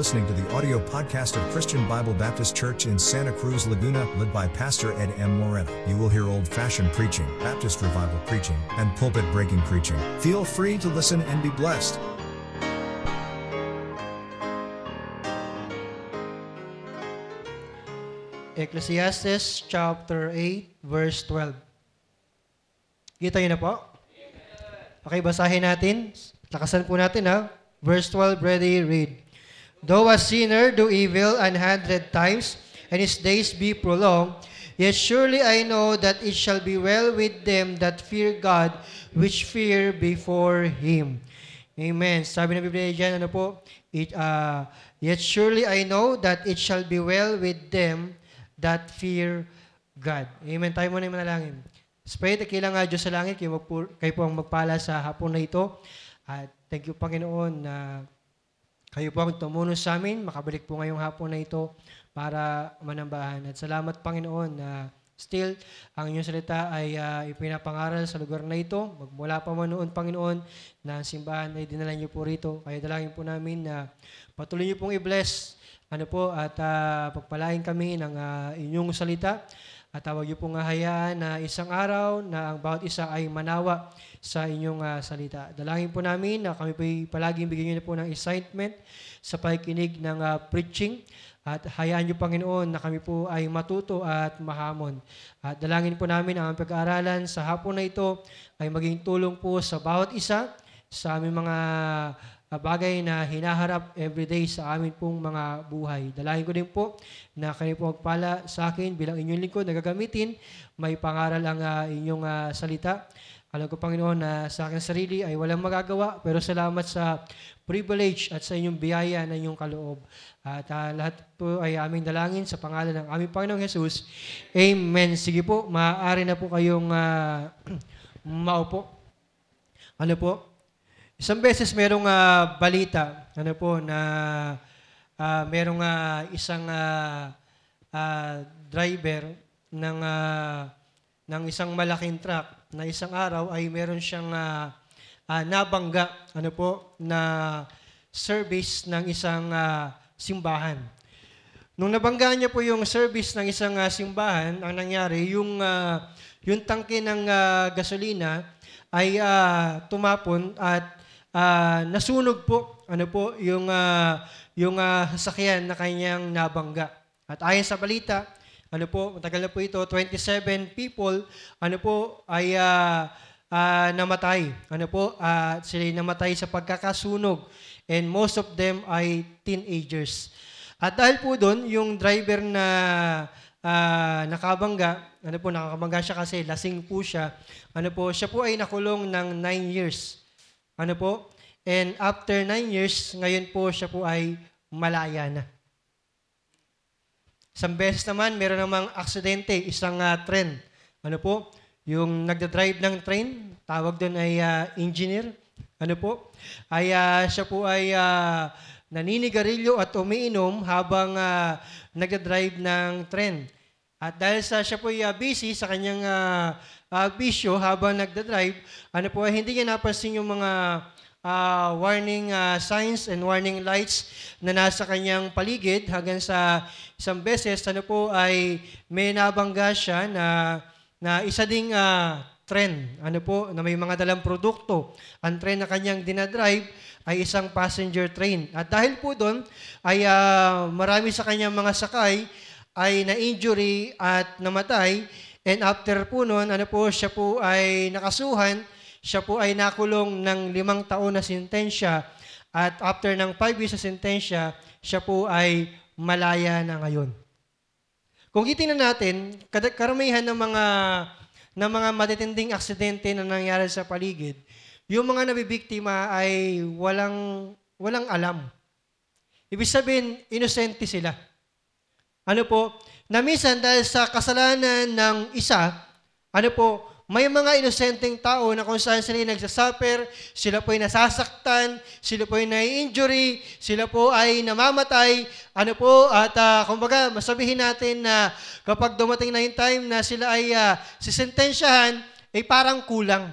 listening to the audio podcast of Christian Bible Baptist Church in Santa Cruz, Laguna, led by Pastor Ed M. Moreno. You will hear old fashioned preaching, Baptist revival preaching, and pulpit breaking preaching. Feel free to listen and be blessed. Ecclesiastes chapter 8, verse 12. Kita niyo na po? Okay, basahin natin. Lakasan po natin ha. Verse 12, ready, read. Though a sinner do evil an hundred times, and his days be prolonged, yet surely I know that it shall be well with them that fear God, which fear before Him. Amen. Sabi ng Biblia dyan, ano po? It, uh, yet surely I know that it shall be well with them that fear God. Amen. Tayo muna yung manalangin. Spray, takilang nga Diyos sa langit, kayo, magpu- kayo po ang magpala sa hapon na ito. At thank you, Panginoon, na kayo po ang tumuno sa amin. Makabalik po ngayong hapon na ito para manambahan. At salamat, Panginoon, na still ang inyong salita ay uh, ipinapangaral sa lugar na ito. Magmula pa man noon, Panginoon, na ang simbahan ay dinala niyo po rito. Kaya dalangin po namin na patuloy niyo pong i-bless ano po, at uh, pagpalain kami ng uh, inyong salita. At tawag niyo pong hayaan na isang araw na ang bawat isa ay manawa sa inyong uh, salita. Dalangin po namin na kami po palaging bigyan niyo po ng excitement sa pakikinig ng uh, preaching. At hayaan niyo, Panginoon, na kami po ay matuto at mahamon. At dalangin po namin ang pag-aaralan sa hapon na ito ay maging tulong po sa bawat isa sa aming mga bagay na hinaharap everyday sa amin pong mga buhay. Dalahin ko din po na kayo po magpala sa akin bilang inyong lingkod na gagamitin. May pangaral ang uh, inyong uh, salita. Alam ko, Panginoon, na sa aking sarili ay walang magagawa, pero salamat sa privilege at sa inyong biyaya na inyong kaloob. At uh, lahat po ay aming dalangin sa pangalan ng aming Panginoong Jesus. Amen. Sige po, maaari na po kayong uh, maupo. Ano po? Isang beses merong uh, balita, ano po, na uh, merong uh, isang uh, uh, driver ng uh, ng isang malaking truck na isang araw ay meron siyang uh, uh, nabangga ano po na service ng isang uh, simbahan. Nung nabangga niya po yung service ng isang uh, simbahan, ang nangyari yung uh, yung tangke ng uh, gasolina ay uh, tumapon at uh, nasunog po ano po yung uh, yung uh, sasakyan na kanyang nabangga. At ayon sa balita, ano po, matagal na po ito, 27 people ano po ay uh, uh, namatay. Ano po, uh, sila namatay sa pagkakasunog and most of them ay teenagers. At dahil po doon, yung driver na uh, nakabangga, ano po, nakakabangga siya kasi lasing po siya. Ano po, siya po ay nakulong ng 9 years. Ano po? And after nine years, ngayon po siya po ay malaya na. Isang beses naman, meron namang aksidente, isang uh, tren. Ano po? Yung nagda-drive ng train, tawag doon ay uh, engineer. Ano po? Ay uh, siya po ay uh, naninigarilyo at umiinom habang uh, nagda-drive ng tren. At dahil sa siya po ay uh, busy sa kanyang uh, uh, bisyo habang nagda-drive, ano po, hindi niya napansin yung mga uh, warning uh, signs and warning lights na nasa kanyang paligid hanggang sa isang beses, ano po, ay may nabangga siya na, na isa ding uh, trend, ano po, na may mga dalang produkto. Ang train na kanyang dinadrive ay isang passenger train. At dahil po doon, ay uh, marami sa kanyang mga sakay ay na-injury at namatay And after po noon, ano po, siya po ay nakasuhan, siya po ay nakulong ng limang taon na sentensya at after ng five years na sentensya, siya po ay malaya na ngayon. Kung titingnan natin, karamihan ng mga ng mga matitinding aksidente na nangyari sa paligid, yung mga nabibiktima ay walang walang alam. Ibig sabihin, inosente sila. Ano po? Na minsan dahil sa kasalanan ng isa, ano po, may mga inosenteng tao na kung saan sila nagsasuffer, sila po ay nasasaktan, sila po ay nai-injury, sila po ay namamatay, ano po, at uh, kumbaga, masabihin natin na kapag dumating na yung time na sila ay uh, sisentensyahan, ay parang kulang.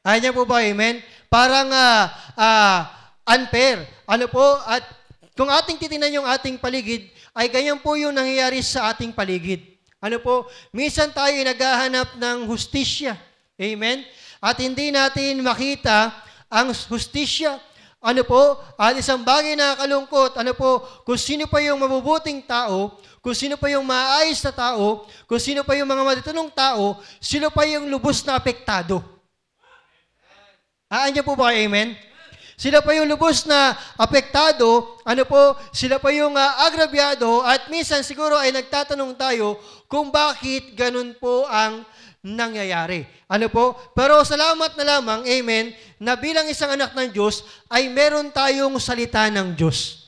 Ayaw niya po ba, amen? Parang uh, uh, unfair. Ano po? At kung ating titingnan yung ating paligid, ay ganyan po yung nangyayari sa ating paligid. Ano po? Minsan tayo ay naghahanap ng hustisya. Amen? At hindi natin makita ang hustisya. Ano po? At isang bagay na kalungkot, ano po, kung sino pa yung mabubuting tao, kung sino pa yung maayos na tao, kung sino pa yung mga matitunong tao, sino pa yung lubos na apektado. Aan niyo po ba amen? Sila pa yung lubos na apektado, ano po, sila pa yung uh, agrabyado at minsan siguro ay nagtatanong tayo kung bakit ganun po ang nangyayari. Ano po? Pero salamat na lamang, amen, na bilang isang anak ng Diyos ay meron tayong salita ng Diyos.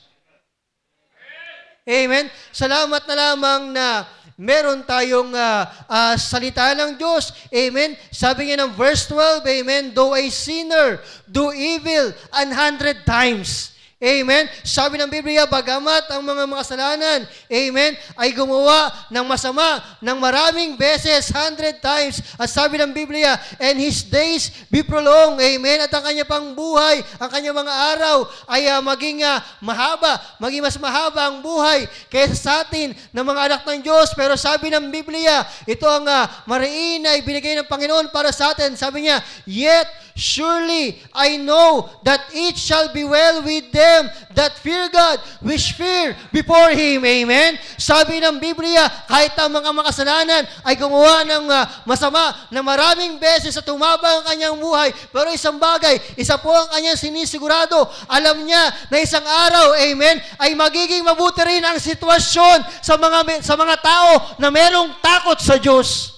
Amen? Salamat na lamang na meron tayong uh, uh, salita ng Diyos. Amen? Sabi niya ng verse 12, Amen, Though a sinner do evil an hundred times, Amen? Sabi ng Biblia, bagamat ang mga makasalanan, Amen, ay gumawa ng masama ng maraming beses, hundred times. At sabi ng Biblia, and his days be prolonged, Amen. At ang kanya pang buhay, ang kanya mga araw ay uh, maging uh, mahaba, maging mas mahaba ang buhay kaysa sa atin ng mga anak ng Diyos. Pero sabi ng Biblia, ito ang uh, mariin na ibinigay ng Panginoon para sa atin. Sabi niya, yet surely I know that it shall be well with them them that fear God, which fear before Him. Amen? Sabi ng Biblia, kahit ang mga makasalanan ay gumawa ng uh, masama na maraming beses sa tumaba ang kanyang buhay, pero isang bagay, isa po ang kanyang sinisigurado, alam niya na isang araw, amen, ay magiging mabuti rin ang sitwasyon sa mga, sa mga tao na merong takot sa Diyos.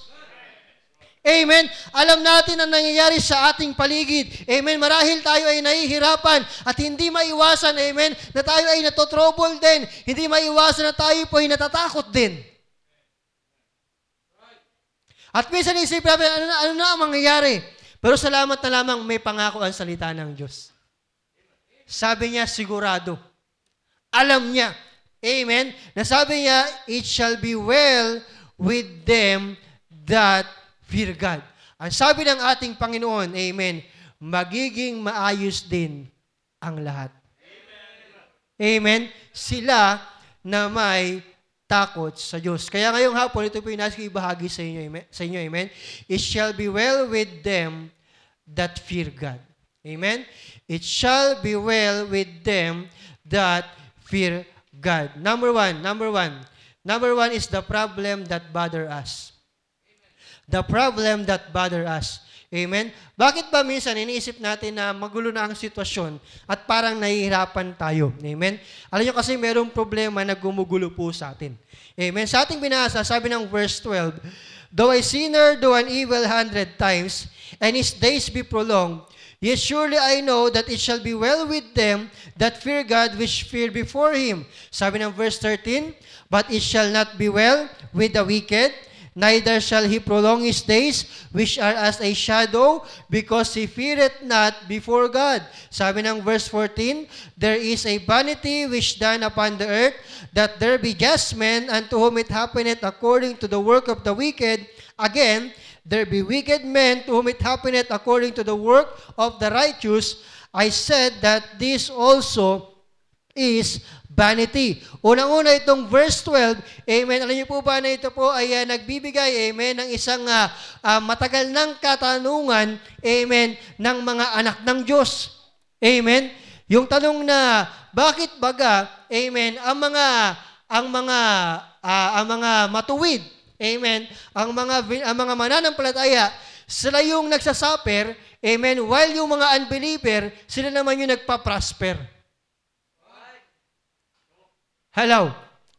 Amen. Alam natin ang nangyayari sa ating paligid. Amen. Marahil tayo ay nahihirapan at hindi maiwasan, amen, na tayo ay natotrouble din. Hindi maiwasan na tayo po ay natatakot din. At minsan isip namin, ano ano na ang mangyayari? Pero salamat na lamang may pangako ang salita ng Diyos. Sabi niya, sigurado. Alam niya. Amen. Nasabi niya, it shall be well with them that fear God. Ang sabi ng ating Panginoon, Amen, magiging maayos din ang lahat. Amen. Amen. Sila na may takot sa Diyos. Kaya ngayong hapon, ito po yung nasa ibahagi sa inyo, sa inyo, amen? It shall be well with them that fear God. Amen? It shall be well with them that fear God. Number one, number one. Number one is the problem that bother us the problem that bother us. Amen? Bakit ba minsan iniisip natin na magulo na ang sitwasyon at parang nahihirapan tayo? Amen? Alam nyo kasi merong problema na gumugulo po sa atin. Amen? Sa ating binasa, sabi ng verse 12, Though a sinner do an evil hundred times, and his days be prolonged, Yet surely I know that it shall be well with them that fear God which fear before Him. Sabi ng verse 13, But it shall not be well with the wicked, neither shall he prolong his days, which are as a shadow, because he feareth not before God. Sabi ng verse 14, There is a vanity which done upon the earth, that there be just men unto whom it happeneth according to the work of the wicked. Again, there be wicked men to whom it happeneth according to the work of the righteous. I said that this also is vanity. Unang-una itong verse 12, amen, alam niyo po ba na ito po ay uh, nagbibigay, amen, ng isang uh, uh, matagal ng katanungan, amen, ng mga anak ng Diyos. Amen. Yung tanong na, bakit baga, amen, ang mga, ang mga, uh, ang mga matuwid, amen, ang mga, ang mga mananampalataya, sila yung nagsasuffer, amen, while yung mga unbeliever, sila naman yung nagpa-prosper. Hello.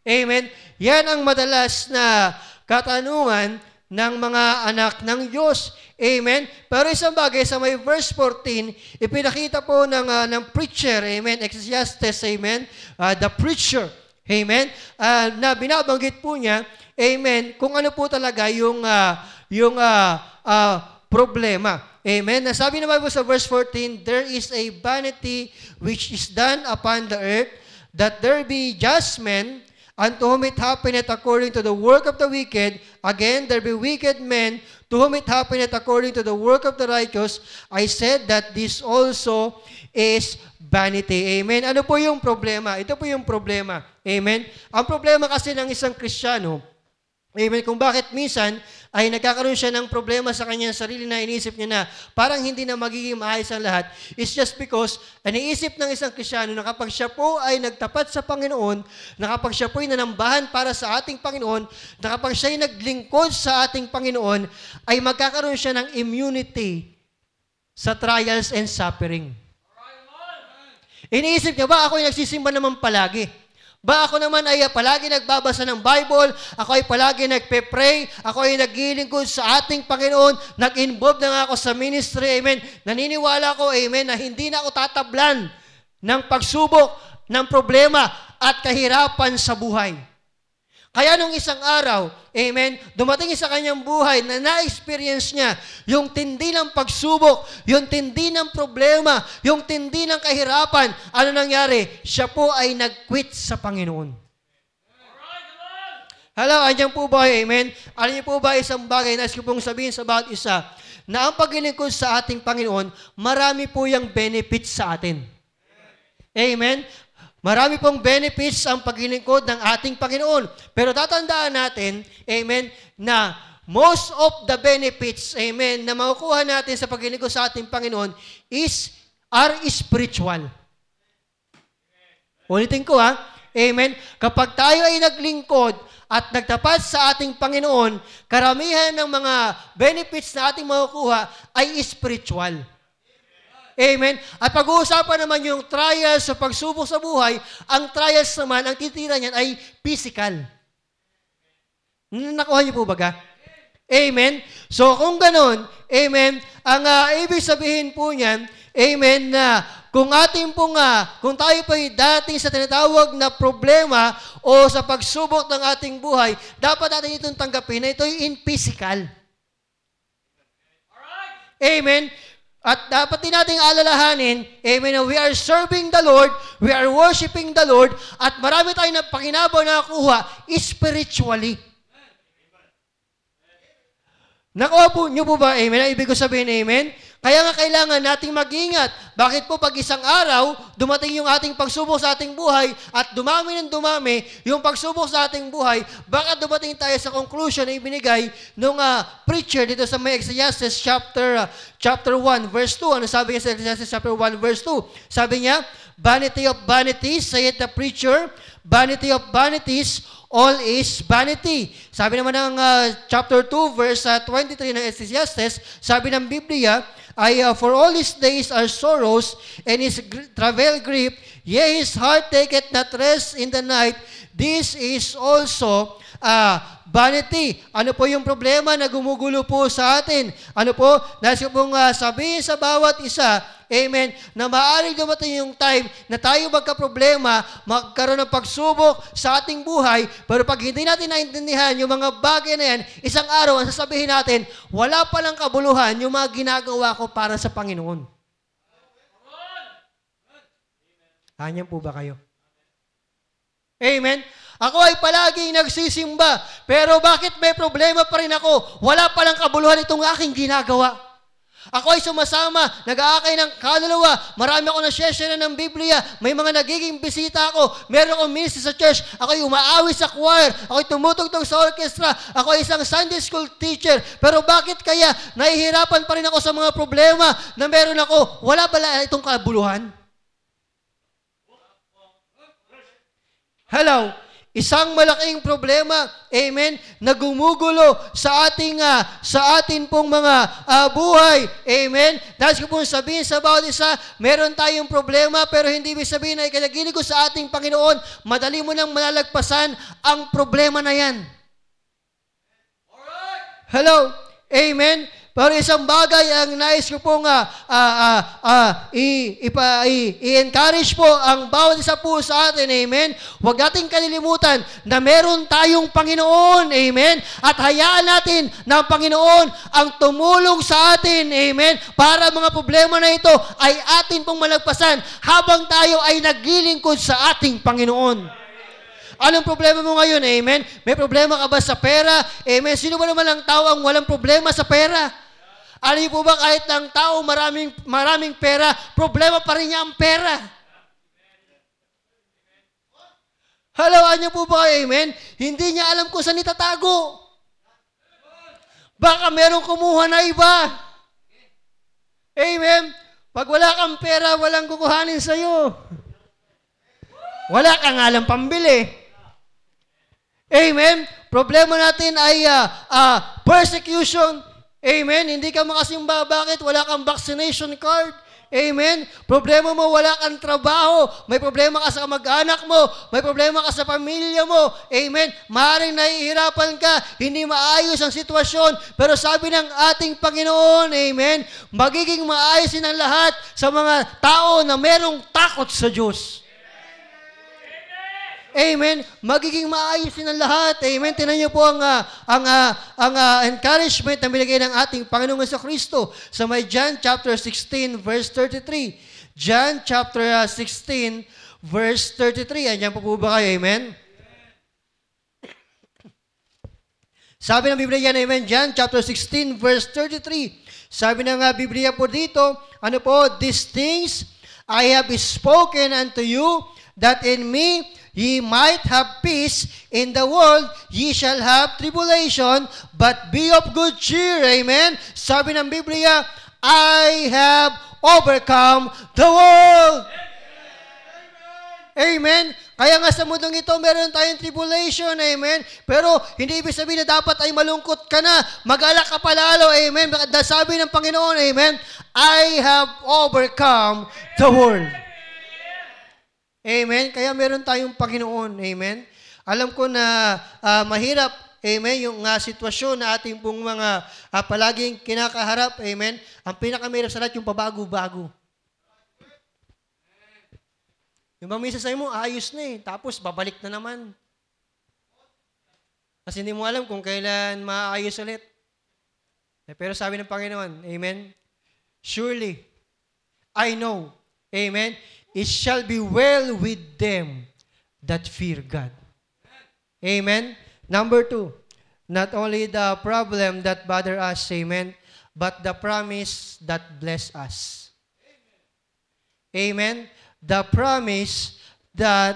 Amen. Yan ang madalas na katanungan ng mga anak ng Diyos. Amen. Pero isang bagay sa may verse 14, ipinakita po ng, uh, ng preacher, amen, Ecclesiastes, amen, uh, the preacher, amen, uh, na binabanggit po niya, amen, kung ano po talaga yung, uh, yung uh, uh, problema. Amen. Nasabi naman po sa verse 14, there is a vanity which is done upon the earth, that there be just men unto whom it happeneth according to the work of the wicked, again there be wicked men, to whom it happeneth according to the work of the righteous, I said that this also is vanity. Amen. Ano po yung problema? Ito po yung problema. Amen. Ang problema kasi ng isang Kristiyano, Amen. Kung bakit minsan ay nagkakaroon siya ng problema sa kanyang sarili na inisip niya na parang hindi na magiging maayos ang lahat is just because iniisip ng isang Krisyano na kapag siya po ay nagtapat sa Panginoon, na kapag siya po ay nanambahan para sa ating Panginoon, na kapag siya ay naglingkod sa ating Panginoon, ay magkakaroon siya ng immunity sa trials and suffering. Iniisip niya ba ako ay nagsisimba naman palagi? Ba ako naman ay palagi nagbabasa ng Bible, ako ay palagi nagpe-pray, ako ay naglilingkod sa ating Panginoon, nag-involve na nga ako sa ministry, amen. Naniniwala ko, amen, na hindi na ako tatablan ng pagsubok, ng problema at kahirapan sa buhay. Kaya nung isang araw, amen, dumating sa kanyang buhay na na-experience niya yung tindi ng pagsubok, yung tindi ng problema, yung tindi ng kahirapan. Ano nangyari? Siya po ay nag-quit sa Panginoon. Hello, andyan po ba, amen? Alam niyo po ba isang bagay na ko pong sabihin sa bawat isa, na ang paglilingkod sa ating Panginoon, marami po yung benefits sa atin. Amen? Marami pong benefits ang paglilingkod ng ating Panginoon. Pero tatandaan natin, amen, na most of the benefits, amen, na makukuha natin sa paglilingkod sa ating Panginoon is, are spiritual. Ulitin ko ha, amen, kapag tayo ay naglingkod at nagtapat sa ating Panginoon, karamihan ng mga benefits na ating makukuha ay spiritual. Amen? At pag-uusapan naman yung trials sa pagsubok sa buhay, ang trials naman, ang titira niyan ay physical. Nakuha niyo po baga? Amen? So kung ganon, amen, ang uh, ibig sabihin po niyan, amen, na kung ating po nga, kung tayo po ay dating sa tinatawag na problema o sa pagsubok ng ating buhay, dapat natin itong tanggapin na ito ay in physical. Amen? At dapat din nating alalahanin, amen, we are serving the Lord, we are worshiping the Lord, at marami tayong napakinabaw na nakuha spiritually. Nakuha po niyo po ba, amen? Ang ibig ko sabihin, amen? Kaya nga kailangan nating mag-ingat. Bakit po pag isang araw, dumating yung ating pagsubok sa ating buhay at dumami ng dumami yung pagsubok sa ating buhay, baka dumating tayo sa conclusion na ibinigay nung uh, preacher dito sa may Ecclesiastes chapter, uh, chapter 1 verse 2. Ano sabi niya sa Ecclesiastes chapter 1 verse 2? Sabi niya, Vanity of vanities, saith the preacher, vanity of vanities, all is vanity. Sabi naman ng uh, chapter 2, verse uh, 23 ng Ecclesiastes, sabi ng Biblia, ay uh, for all his days are sorrows, and his gr- travel grief, yea, his heart taketh not rest in the night. This is also uh, vanity. Ano po yung problema na gumugulo po sa atin? Ano po? Nais ko pong uh, sabihin sa bawat isa, Amen. Na maaaring dumating yung time na tayo magka-problema, magkaroon ng pagsubok sa ating buhay, pero pag hindi natin naintindihan yung mga bagay na yan, isang araw, ang sasabihin natin, wala palang kabuluhan yung mga ginagawa ko para sa Panginoon. Hanyan po ba kayo? Amen? Ako ay palaging nagsisimba, pero bakit may problema pa rin ako? Wala palang kabuluhan itong aking ginagawa. Ako ay sumasama, nag-aakay ng kaluluwa, marami ako na-share ng Biblia, may mga nagiging bisita ako, meron akong ministry sa church, ako ay umaawi sa choir, ako ay tumutugtog sa orchestra, ako ay isang Sunday school teacher, pero bakit kaya nahihirapan pa rin ako sa mga problema na meron ako? Wala ba itong kabuluhan? Hello? Isang malaking problema, amen, na gumugulo sa ating uh, sa atin pong mga uh, buhay. Amen. Dahil ko pong sabihin sa bawat isa, meron tayong problema pero hindi ibig sabihin na ikalagilig ko sa ating Panginoon, madali mo nang malalagpasan ang problema na yan. Hello. Amen. Pero isang bagay ang nais ko pong uh, uh, uh, uh, i, ipa, i, i-encourage po ang bawat isa po sa atin, amen? Huwag nating kalilimutan na meron tayong Panginoon, amen? At hayaan natin na ang Panginoon ang tumulong sa atin, amen? Para mga problema na ito ay atin pong malagpasan habang tayo ay naglilingkod sa ating Panginoon. Anong problema mo ngayon? Amen? May problema ka ba sa pera? Amen? Sino ba naman ang tao ang walang problema sa pera? Alam niyo po ba kahit ang tao maraming, maraming pera, problema pa rin niya ang pera. Halawaan niyo po ba kayo, amen? Hindi niya alam kung saan itatago. Baka merong kumuha na iba. Amen? Pag wala kang pera, walang kukuhanin sa'yo. Wala kang alam pambili. Amen? Problema natin ay uh, uh, persecution. Amen? Hindi ka makasimba. Bakit? Wala kang vaccination card. Amen? Problema mo, wala kang trabaho. May problema ka sa mag-anak mo. May problema ka sa pamilya mo. Amen? Maaaring nahihirapan ka. Hindi maayos ang sitwasyon. Pero sabi ng ating Panginoon, Amen? Magiging maayos ang lahat sa mga tao na merong takot sa Diyos. Amen. Magiging maayos din ang lahat. Amen. Tinan niyo po ang uh, ang uh, ang uh, encouragement na binigay ng ating Panginoong sa Kristo sa may John chapter 16 verse 33. John chapter 16 verse 33. Andiyan po po ba kayo? Amen. Sabi ng Biblia yan, Amen. John chapter 16 verse 33. Sabi ng uh, Biblia po dito, ano po, these things I have spoken unto you that in me ye might have peace in the world, ye shall have tribulation, but be of good cheer. Amen? Sabi ng Biblia, I have overcome the world. Amen. Kaya nga sa mundong ito, meron tayong tribulation, amen. Pero hindi ibig sabihin na dapat ay malungkot ka na, mag-alak ka palalo, amen. Sabi ng Panginoon, amen, I have overcome the world. Amen? Kaya meron tayong Panginoon. Amen? Alam ko na uh, mahirap, amen, yung uh, sitwasyon na ating pong mga uh, palaging kinakaharap. Amen? Ang pinakamahirap sa lahat, yung pabago-bago. Yung bang minsan sa'yo mo, ayos na eh. Tapos, babalik na naman. Kasi hindi mo alam kung kailan maayos ulit. Eh, pero sabi ng Panginoon, Amen? Surely, I know, Amen, it shall be well with them that fear God. Amen? Number two, not only the problem that bother us, amen, but the promise that bless us. Amen? The promise that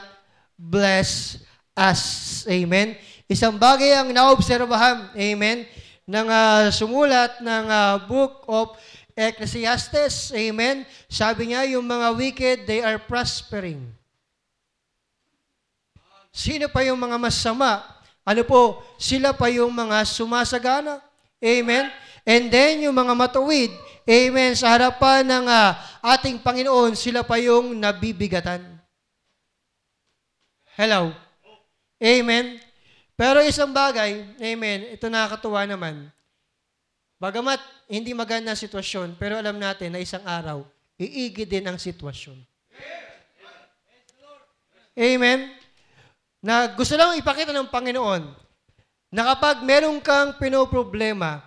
bless us. Amen? Isang bagay ang naobserbahan, amen, ng uh, sumulat ng uh, book of Ecclesiastes, amen, sabi niya, yung mga wicked, they are prospering. Sino pa yung mga masama? Ano po, sila pa yung mga sumasagana. Amen? And then, yung mga matuwid, amen, sa harapan ng uh, ating Panginoon, sila pa yung nabibigatan. Hello? Amen? Pero isang bagay, amen, ito nakakatuwa naman, Bagamat hindi maganda ang sitwasyon, pero alam natin na isang araw, iigi din ang sitwasyon. Amen? Na gusto lang ipakita ng Panginoon na kapag meron kang pinoproblema,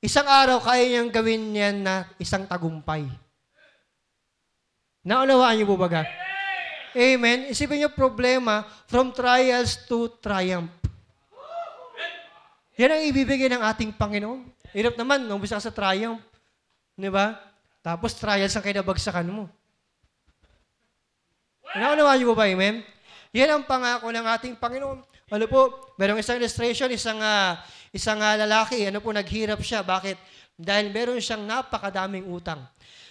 isang araw kaya niyang gawin yan na isang tagumpay. Naunawaan niyo po baga? Amen? Isipin niyo problema from trials to triumph. Yan ang ibibigay ng ating Panginoon. Hirap naman, umpisa ka sa triumph. Di ba? Tapos trials ang kinabagsakan mo. Naunawa niyo ba, amen? Yan ang pangako ng ating Panginoon. Ano po, merong isang illustration, isang, uh, isang uh, lalaki, ano po, naghirap siya. Bakit? Dahil meron siyang napakadaming utang.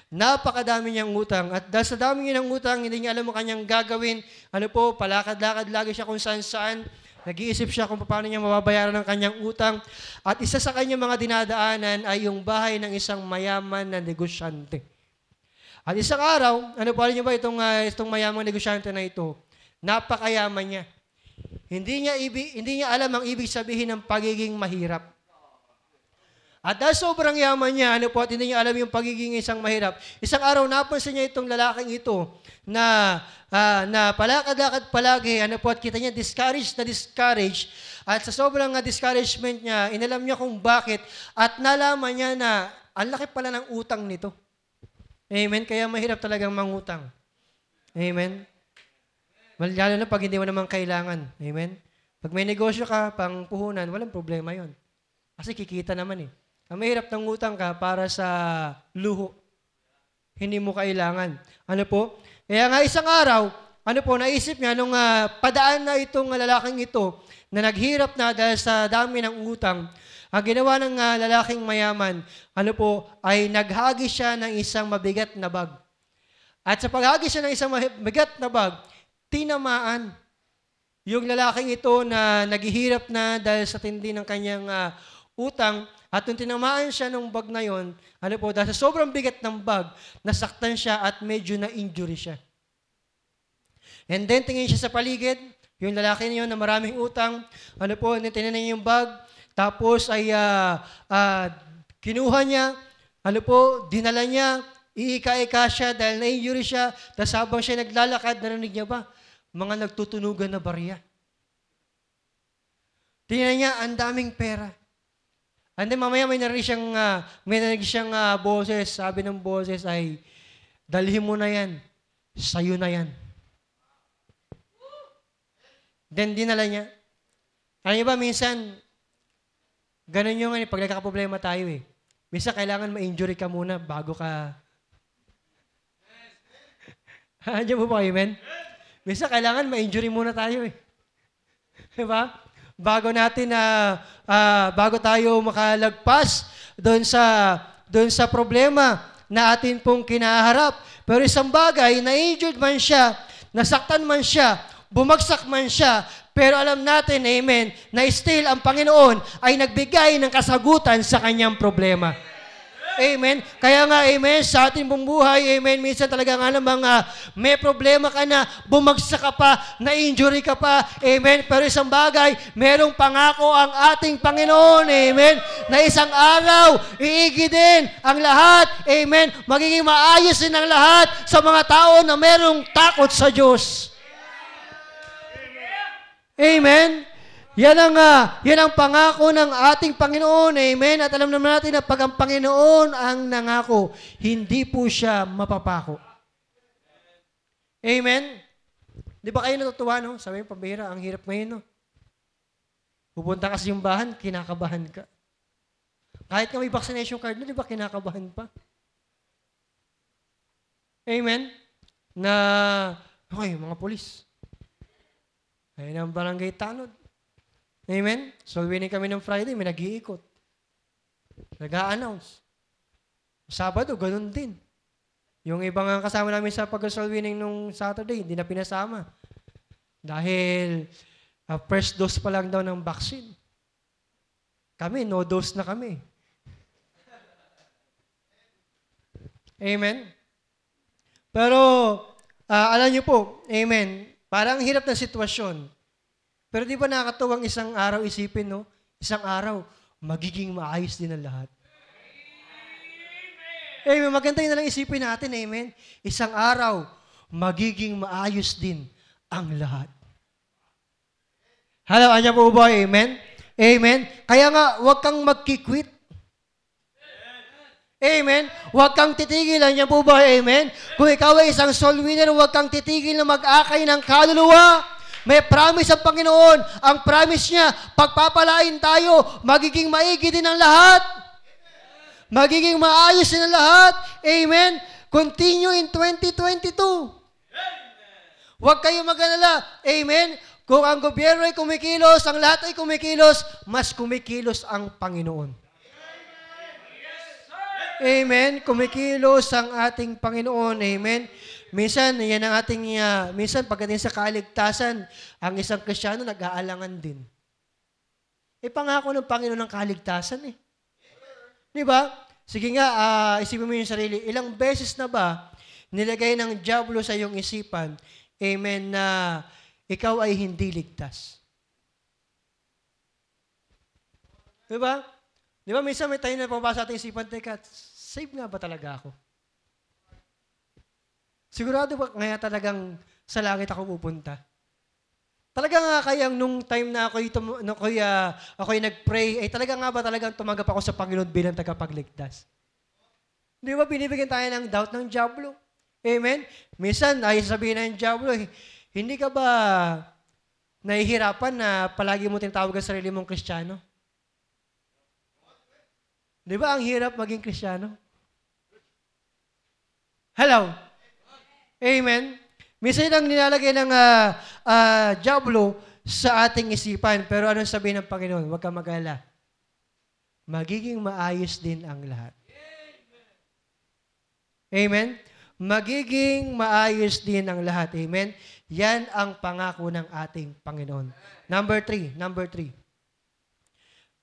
Napakadami niyang utang. At dahil sa dami niya ng utang, hindi niya alam mo kanyang gagawin. Ano po, palakad-lakad lagi siya kung saan-saan. Nag-iisip siya kung paano niya mababayaran ang kanyang utang. At isa sa kanyang mga dinadaanan ay yung bahay ng isang mayaman na negosyante. At isang araw, ano pa niyo ba itong, uh, itong mayamang negosyante na ito? Napakayaman niya. Hindi niya, ibi, hindi niya alam ang ibig sabihin ng pagiging mahirap. At dahil sobrang yaman niya, ano po, at hindi niya alam yung pagiging isang mahirap, isang araw napansin niya itong lalaking ito na uh, na palakad-lakad palagi, ano po, at kita niya discouraged na discouraged. At sa sobrang discouragement niya, inalam niya kung bakit at nalaman niya na ang laki pala ng utang nito. Amen? Kaya mahirap talagang mangutang. Amen? Lalo na pag hindi mo naman kailangan. Amen? Pag may negosyo ka, pang puhunan, walang problema yon. Kasi kikita naman eh. Ang mahirap ng utang ka para sa luho. Hindi mo kailangan. Ano po? Kaya nga isang araw, ano po, naisip niya nung ah, padaan na itong lalaking ito na naghirap na dahil sa dami ng utang, ang ginawa ng ah, lalaking mayaman, ano po, ay naghagi siya ng isang mabigat na bag. At sa paghagi siya ng isang mabigat na bag, tinamaan yung lalaking ito na naghihirap na dahil sa tindi ng kanyang ah, utang, at nung tinamaan siya ng bag na yon, ano po, dahil sa sobrang bigat ng bag, nasaktan siya at medyo na-injury siya. And then tingin siya sa paligid, yung lalaki na yun na maraming utang, ano po, tinanan niya yung bag, tapos ay ah, ah, kinuha niya, ano po, dinala niya, iika-ika siya dahil na-injury siya, tapos habang siya naglalakad, narinig niya ba? Mga nagtutunugan na barya. Tingnan niya, ang daming pera. And then mamaya may narinig siyang, ah, may narinig siyang ah, boses, sabi ng boses ay, dalhin mo na yan, sa'yo na yan. Then dinala niya. Alam niyo ba, minsan, ganun yung ano, pag nagkakaproblema tayo eh. Minsan kailangan ma-injury ka muna bago ka... Andiyan mo ba kayo, men? Minsan kailangan ma-injury muna tayo eh. Diba? Bago natin na ah, bago tayo makalagpas doon sa doon sa problema na atin pong kinaharap. Pero isang bagay, na-injured man siya, nasaktan man siya, bumagsak man siya, pero alam natin, amen, na still ang Panginoon ay nagbigay ng kasagutan sa kanyang problema. Amen. Kaya nga, amen, sa ating pong amen, minsan talaga nga namang ah, may problema ka na, bumagsak ka pa, na-injury ka pa, amen. Pero isang bagay, merong pangako ang ating Panginoon, amen, na isang araw, iigidin ang lahat, amen, magiging maayos din ang lahat sa mga tao na merong takot sa Diyos. Amen. Yan ang, ah, yan ang pangako ng ating Panginoon. Amen. At alam naman natin na pag ang Panginoon ang nangako, hindi po siya mapapako. Amen. Di ba kayo natutuwa, no? Sabi yung pambihira, ang hirap ngayon, no? Pupunta ka sa simbahan, kinakabahan ka. Kahit nga may vaccination card na, di ba kinakabahan pa? Amen. Na, okay, mga polis. Ayun ang barangay tanod. Amen? So, winning kami ng Friday, may nag-iikot. Nag-a-announce. Sabado, ganun din. Yung ibang nga kasama namin sa pag-soul winning nung Saturday, hindi na pinasama. Dahil uh, first dose pa lang daw ng vaccine. Kami, no dose na kami. Amen? Pero, ah, alam niyo po, amen, parang hirap na sitwasyon. Pero di ba nakakatuwang isang araw isipin, no? Isang araw, magiging maayos din ang lahat. Amen. Maganda yun na lang isipin natin, amen. Isang araw, magiging maayos din ang lahat. Hello, anya po ba? Amen? Amen? Kaya nga, huwag kang magkikwit. Amen? Huwag kang titigil. Anya po ba? Amen? Kung ikaw ay isang soul winner, huwag kang titigil na mag-akay ng kaluluwa. May promise ang Panginoon. Ang promise niya, pagpapalain tayo, magiging maigi din ang lahat. Magiging maayos din ang lahat. Amen? Continue in 2022. Huwag kayo mag-alala. Amen? Kung ang gobyerno ay kumikilos, ang lahat ay kumikilos, mas kumikilos ang Panginoon. Amen. Kumikilos ang ating Panginoon. Amen. Minsan, yan ang ating, uh, minsan pagdating sa kaligtasan, ang isang Kristiyano nag-aalangan din. Eh, pangako ng Panginoon ng kaligtasan eh. Di ba? Sige nga, uh, isipin mo yung sarili, ilang beses na ba nilagay ng Diablo sa iyong isipan, amen, na ikaw ay hindi ligtas. Di ba? Di ba, minsan may tayo na pumapasa ating isipan, teka, save nga ba talaga ako? Sigurado ba kaya talagang sa langit ako pupunta? Talaga nga kayang nung time na ako ito, no, ako, uh, ako nag-pray, ay talaga nga ba talagang tumanggap ako sa Panginoon bilang tagapagligtas? Di ba binibigyan tayo ng doubt ng Diablo? Amen? Minsan, ay sabihin ng Diablo, eh, Hindi ka ba nahihirapan na palagi mo tinatawag ang sarili mong kristyano? Di ba ang hirap maging kristyano? Hello? Amen? Minsan ang nilalagay ng uh, uh, Diablo sa ating isipan. Pero anong sabihin ng Panginoon? Huwag ka mag-ala. Magiging maayos din ang lahat. Amen? Magiging maayos din ang lahat. Amen? Yan ang pangako ng ating Panginoon. Number three. Number three.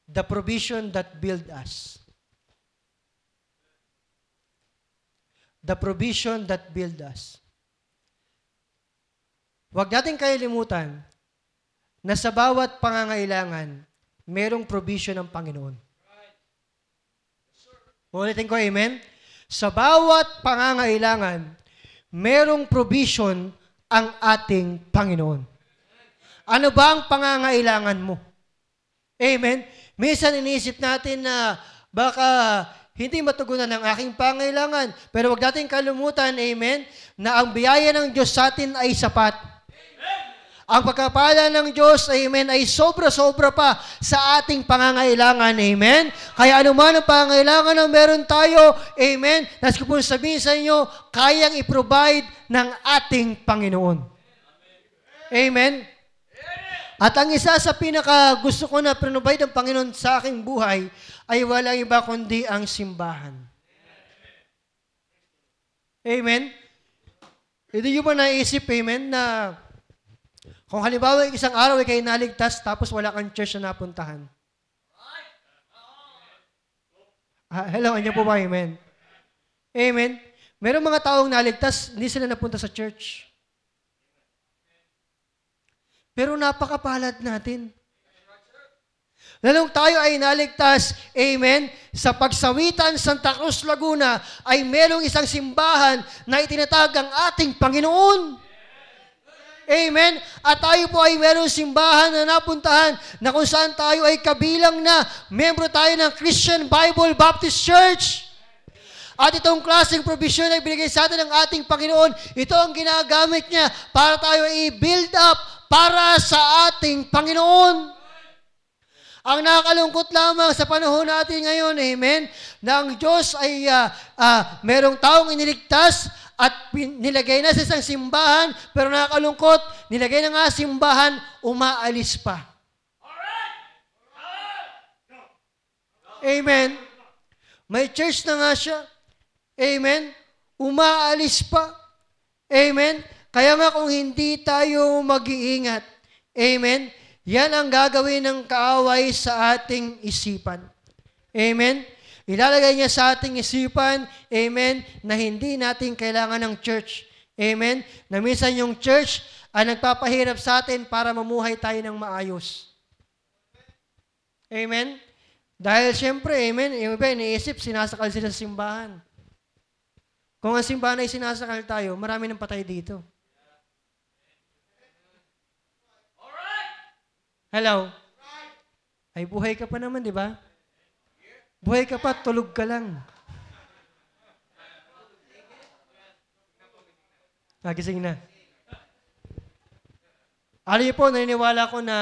The provision that build us. The provision that build us. Huwag natin kalilimutan na sa bawat pangangailangan, merong provision ng Panginoon. Ulitin ko, amen? Sa bawat pangangailangan, merong provision ang ating Panginoon. Ano ba ang pangangailangan mo? Amen? Minsan inisip natin na baka hindi matugunan ang aking pangailangan. Pero wag natin kalumutan, amen, na ang biyaya ng Diyos sa atin ay sapat. Ang pagkapala ng Diyos, amen, ay sobra-sobra pa sa ating pangangailangan, amen. Kaya anuman ang pangangailangan na meron tayo, amen, nais ko po sabihin sa inyo, kayang i-provide ng ating Panginoon. Amen. At ang isa sa pinaka gusto ko na provide ng Panginoon sa aking buhay ay walang iba kundi ang simbahan. Amen. Hindi nyo ba naisip, amen, na kung halimbawa isang araw ay kayo naligtas tapos wala kang church na napuntahan. Ah, hello, anyo po ba? Amen. Amen. Meron mga taong naligtas, hindi sila napunta sa church. Pero napakapalad natin. Lalong tayo ay naligtas, amen, sa pagsawitan Santa Cruz, Laguna, ay merong isang simbahan na itinatag ang ating Panginoon. Amen? At tayo po ay merong simbahan na napuntahan na kung saan tayo ay kabilang na membro tayo ng Christian Bible Baptist Church. At itong klaseng provision ay binigay sa atin ng ating Panginoon. Ito ang ginagamit niya para tayo i-build up para sa ating Panginoon. Ang nakakalungkot lamang sa panahon natin ngayon, amen, na ang Diyos ay uh, uh, merong taong iniligtas at nilagay na sa isang simbahan, pero nakakalungkot, nilagay na nga simbahan, umaalis pa. Amen. May church na nga siya. Amen. Umaalis pa. Amen. Kaya nga kung hindi tayo mag-iingat, Amen, yan ang gagawin ng kaaway sa ating isipan. Amen. Ilalagay niya sa ating isipan, amen, na hindi natin kailangan ng church. Amen? Na minsan yung church ay nagpapahirap sa atin para mamuhay tayo ng maayos. Amen? Dahil siyempre, amen, yung iba iniisip, sinasakal sila sa simbahan. Kung ang simbahan ay sinasakal tayo, marami nang patay dito. Hello? Ay buhay ka pa naman, di ba? Buhay ka pa, tulog ka lang. Nagising na. Alam po, naniniwala ko na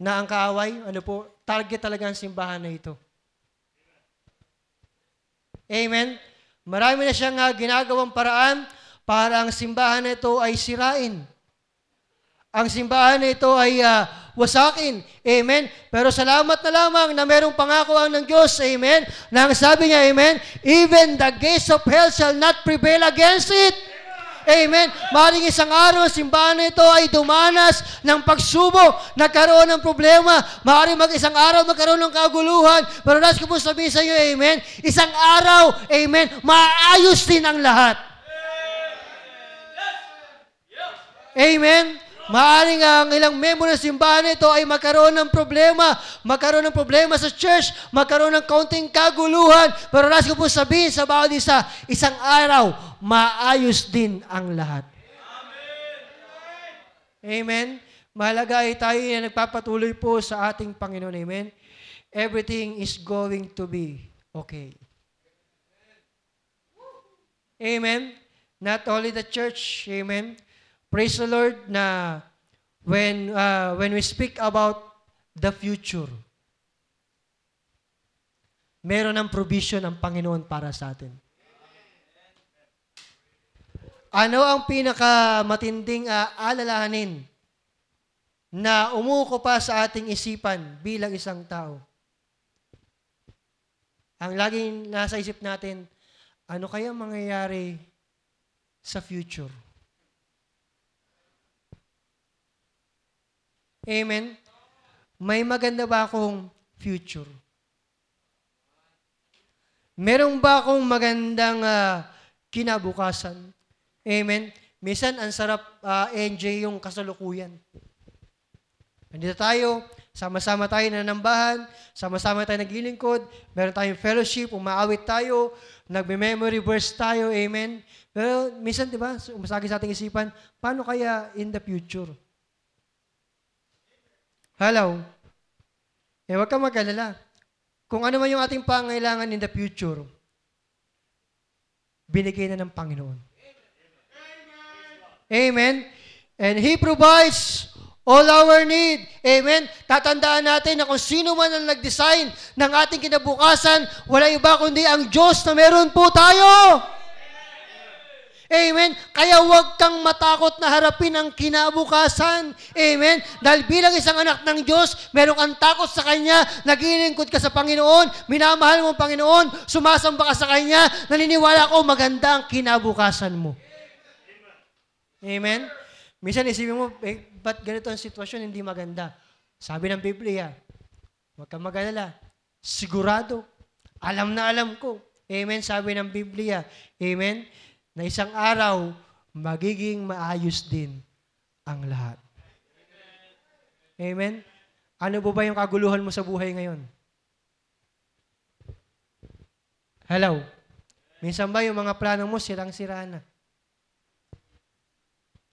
na ang kaaway, ano po, target talaga ang simbahan na ito. Amen? Marami na siyang uh, ginagawang paraan para ang simbahan na ito ay sirain. Ang simbahan na ito ay uh, wasakin. Amen? Pero salamat na lamang na merong pangako ang ng Diyos. Amen? Na ang sabi niya, Amen? Even the gates of hell shall not prevail against it. Amen. Maring isang araw, simbahan na ito ay dumanas ng pagsubok, nagkaroon ng problema. Maring mag-isang araw magkaroon ng kaguluhan. Pero nais ko po sabihin sa iyo, Amen. Isang araw, Amen, maayos din ang lahat. Amen. Maaring ang ilang membro ng simbahan nito ay magkaroon ng problema, magkaroon ng problema sa church, magkaroon ng kaunting kaguluhan. Pero nais ko po sabihin sa bawat isa, isang araw, maayos din ang lahat. Amen. Mahalaga ay tayo na nagpapatuloy po sa ating Panginoon. Amen. Everything is going to be okay. Amen. Not only the church, amen, Praise the Lord na when uh, when we speak about the future, meron ng provision ang Panginoon para sa atin. Ano ang pinakamatinding uh, alalahanin na umuko pa sa ating isipan bilang isang tao? Ang laging nasa isip natin, ano kaya mangyayari sa future? Amen? May maganda ba akong future? Meron ba akong magandang uh, kinabukasan? Amen? Minsan, ang sarap uh, enjoy yung kasalukuyan. Nandito tayo, sama-sama tayo nanambahan, sama-sama tayo naglilingkod, meron tayong fellowship, umaawit tayo, nagme-memory verse tayo, amen? Pero minsan, di ba, umasagi sa ating isipan, paano kaya in the future? Hello? Eh, huwag kang mag-alala. Kung ano man yung ating pangailangan in the future, binigay na ng Panginoon. Amen. And He provides all our need. Amen. Tatandaan natin na kung sino man ang nag-design ng ating kinabukasan, wala iba kundi ang Diyos na meron po tayo. Amen? Kaya huwag kang matakot na harapin ang kinabukasan. Amen? Dahil bilang isang anak ng Diyos, meron kang takot sa Kanya, naglilingkod ka sa Panginoon, minamahal mo ang Panginoon, sumasamba ka sa Kanya, naniniwala ko maganda ang kinabukasan mo. Amen? Minsan isipin mo, eh, ba't ganito ang sitwasyon, hindi maganda? Sabi ng Biblia, huwag kang mag-alala. Sigurado. Alam na alam ko. Amen? Sabi ng Biblia. Amen? Na isang araw, magiging maayos din ang lahat. Amen? Ano po ba yung kaguluhan mo sa buhay ngayon? Hello? Minsan ba yung mga plano mo sirang-sira na?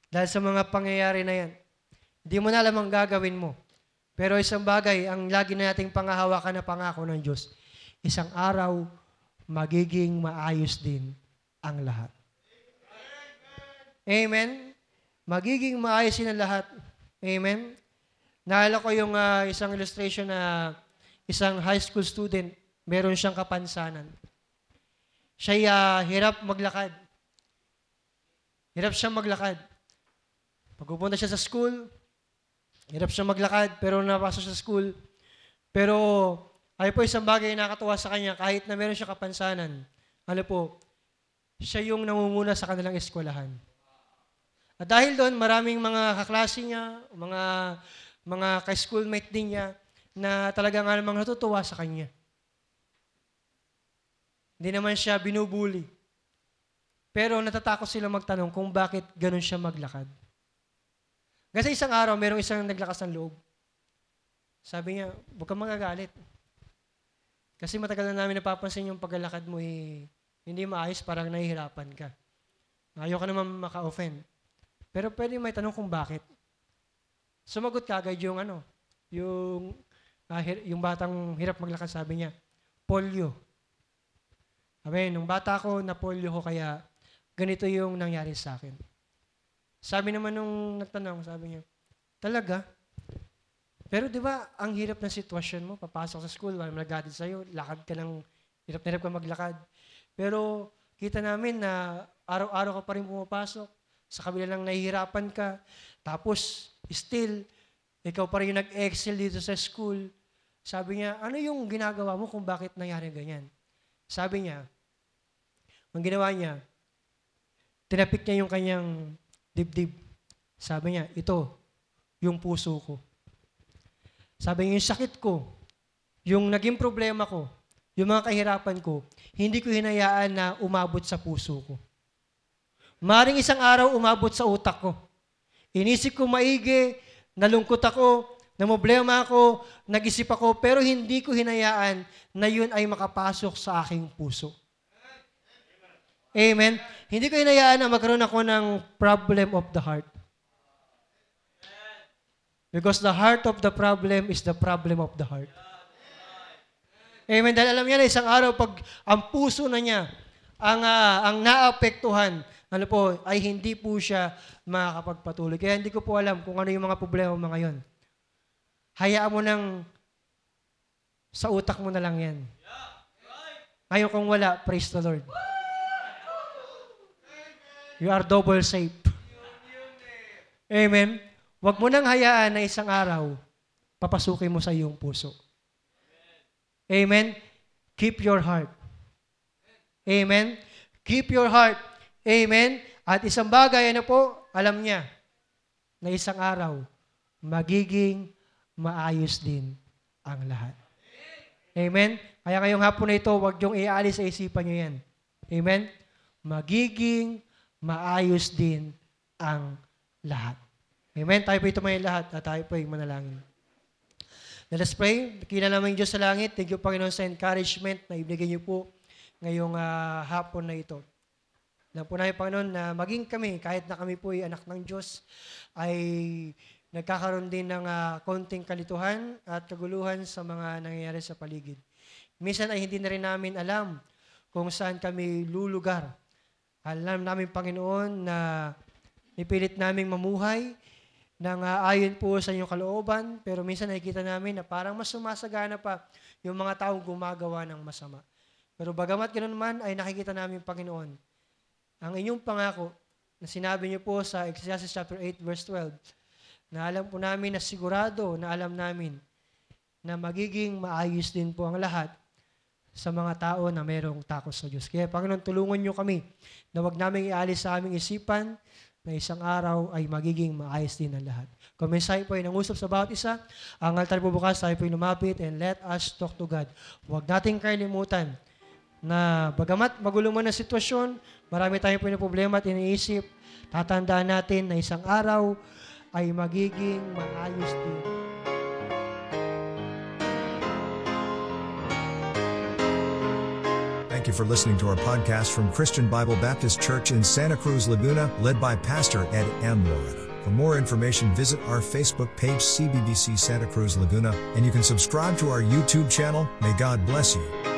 Dahil sa mga pangyayari na yan, hindi mo na alam ang gagawin mo. Pero isang bagay, ang lagi na nating pangahawakan na pangako ng Diyos, isang araw, magiging maayos din ang lahat. Amen? Magiging maayos ang lahat. Amen? Naalala ko yung uh, isang illustration na isang high school student, meron siyang kapansanan. Siya uh, hirap maglakad. Hirap siya maglakad. Pagpupunta siya sa school, hirap siya maglakad, pero napasok sa school. Pero ay po isang bagay na nakatuwa sa kanya, kahit na meron siya kapansanan, ano po, siya yung nangunguna sa kanilang eskwelahan. At dahil doon, maraming mga kaklase niya, mga, mga ka-schoolmate din niya, na talagang namang natutuwa sa kanya. Hindi naman siya binubuli. Pero natatakot sila magtanong kung bakit ganun siya maglakad. Kasi isang araw, merong isang naglakas ng loob. Sabi niya, huwag kang magagalit. Kasi matagal na namin napapansin yung paglalakad mo, eh, hindi maayos, parang nahihirapan ka. Ayaw ka naman maka-offend. Pero pwede may tanong kung bakit. Sumagot kagad yung ano, yung, uh, yung batang hirap maglakad, sabi niya, polio. Sabi, nung bata ko, na polio ko, kaya ganito yung nangyari sa akin. Sabi naman nung nagtanong, sabi niya, talaga? Pero di ba, ang hirap ng sitwasyon mo, papasok sa school, wala nag sa'yo, lakad ka ng, hirap na hirap ka maglakad. Pero kita namin na araw-araw ka pa rin pumapasok, sa kabila ng nahihirapan ka, tapos still, ikaw pa rin yung nag-excel dito sa school. Sabi niya, ano yung ginagawa mo kung bakit nangyari ganyan? Sabi niya, ang ginawa niya, tinapik niya yung kanyang dibdib. Sabi niya, ito, yung puso ko. Sabi niya, yung sakit ko, yung naging problema ko, yung mga kahirapan ko, hindi ko hinayaan na umabot sa puso ko. Maring isang araw umabot sa utak ko. Inisip ko maigi, nalungkot ako, problema ako, nag-isip ako, pero hindi ko hinayaan na yun ay makapasok sa aking puso. Amen? Hindi ko hinayaan na magkaroon ako ng problem of the heart. Because the heart of the problem is the problem of the heart. Amen. Dahil alam niya na isang araw, pag ang puso na niya, ang, uh, ang naapektuhan ano po, ay hindi po siya makakapagpatuloy. Kaya hindi ko po alam kung ano yung mga problema mo ngayon. Hayaan mo nang sa utak mo na lang yan. Ngayon kung wala, praise the Lord. You are double safe. Amen. Huwag mo nang hayaan na isang araw, papasukin mo sa iyong puso. Amen. Keep your heart. Amen. Keep your heart. Amen. At isang bagay, ano po, alam niya, na isang araw, magiging maayos din ang lahat. Amen? Kaya ngayong hapon na ito, huwag niyong ialis sa isipan niyo yan. Amen? Magiging maayos din ang lahat. Amen? Tayo po ito may lahat at tayo po ay manalangin. Let us pray. Kilala yung Diyos sa langit. Thank you, Panginoon, sa encouragement na ibigay niyo po ngayong uh, hapon na ito. Alam po namin, Panginoon, na maging kami, kahit na kami po ay anak ng Diyos, ay nagkakaroon din ng uh, konting kalituhan at kaguluhan sa mga nangyayari sa paligid. Minsan ay hindi na rin namin alam kung saan kami lulugar. Alam namin, Panginoon, na ipilit naming mamuhay ng uh, ayon po sa inyong kalooban, pero minsan nakikita namin na parang mas sumasagana pa yung mga taong gumagawa ng masama. Pero bagamat ganoon man, ay nakikita namin, Panginoon, ang inyong pangako na sinabi niyo po sa Ecclesiastes chapter 8 verse 12, na alam po namin na sigurado na alam namin na magiging maayos din po ang lahat sa mga tao na mayroong takot sa Diyos. Kaya Panginoon, tulungan niyo kami na wag namin ialis sa aming isipan na isang araw ay magiging maayos din ang lahat. Kung may po ay nangusap sa bawat isa, ang altar po bukas, tayo po ay lumapit and let us talk to God. Huwag nating kalimutan na bagamat magulo man ang sitwasyon, marami tayong po problema at iniisip, tatandaan natin na isang araw ay magiging maayos din. Thank you for listening to our podcast from Christian Bible Baptist Church in Santa Cruz, Laguna, led by Pastor Ed M. Loretta. For more information, visit our Facebook page, CBBC Santa Cruz Laguna, and you can subscribe to our YouTube channel. May God bless you.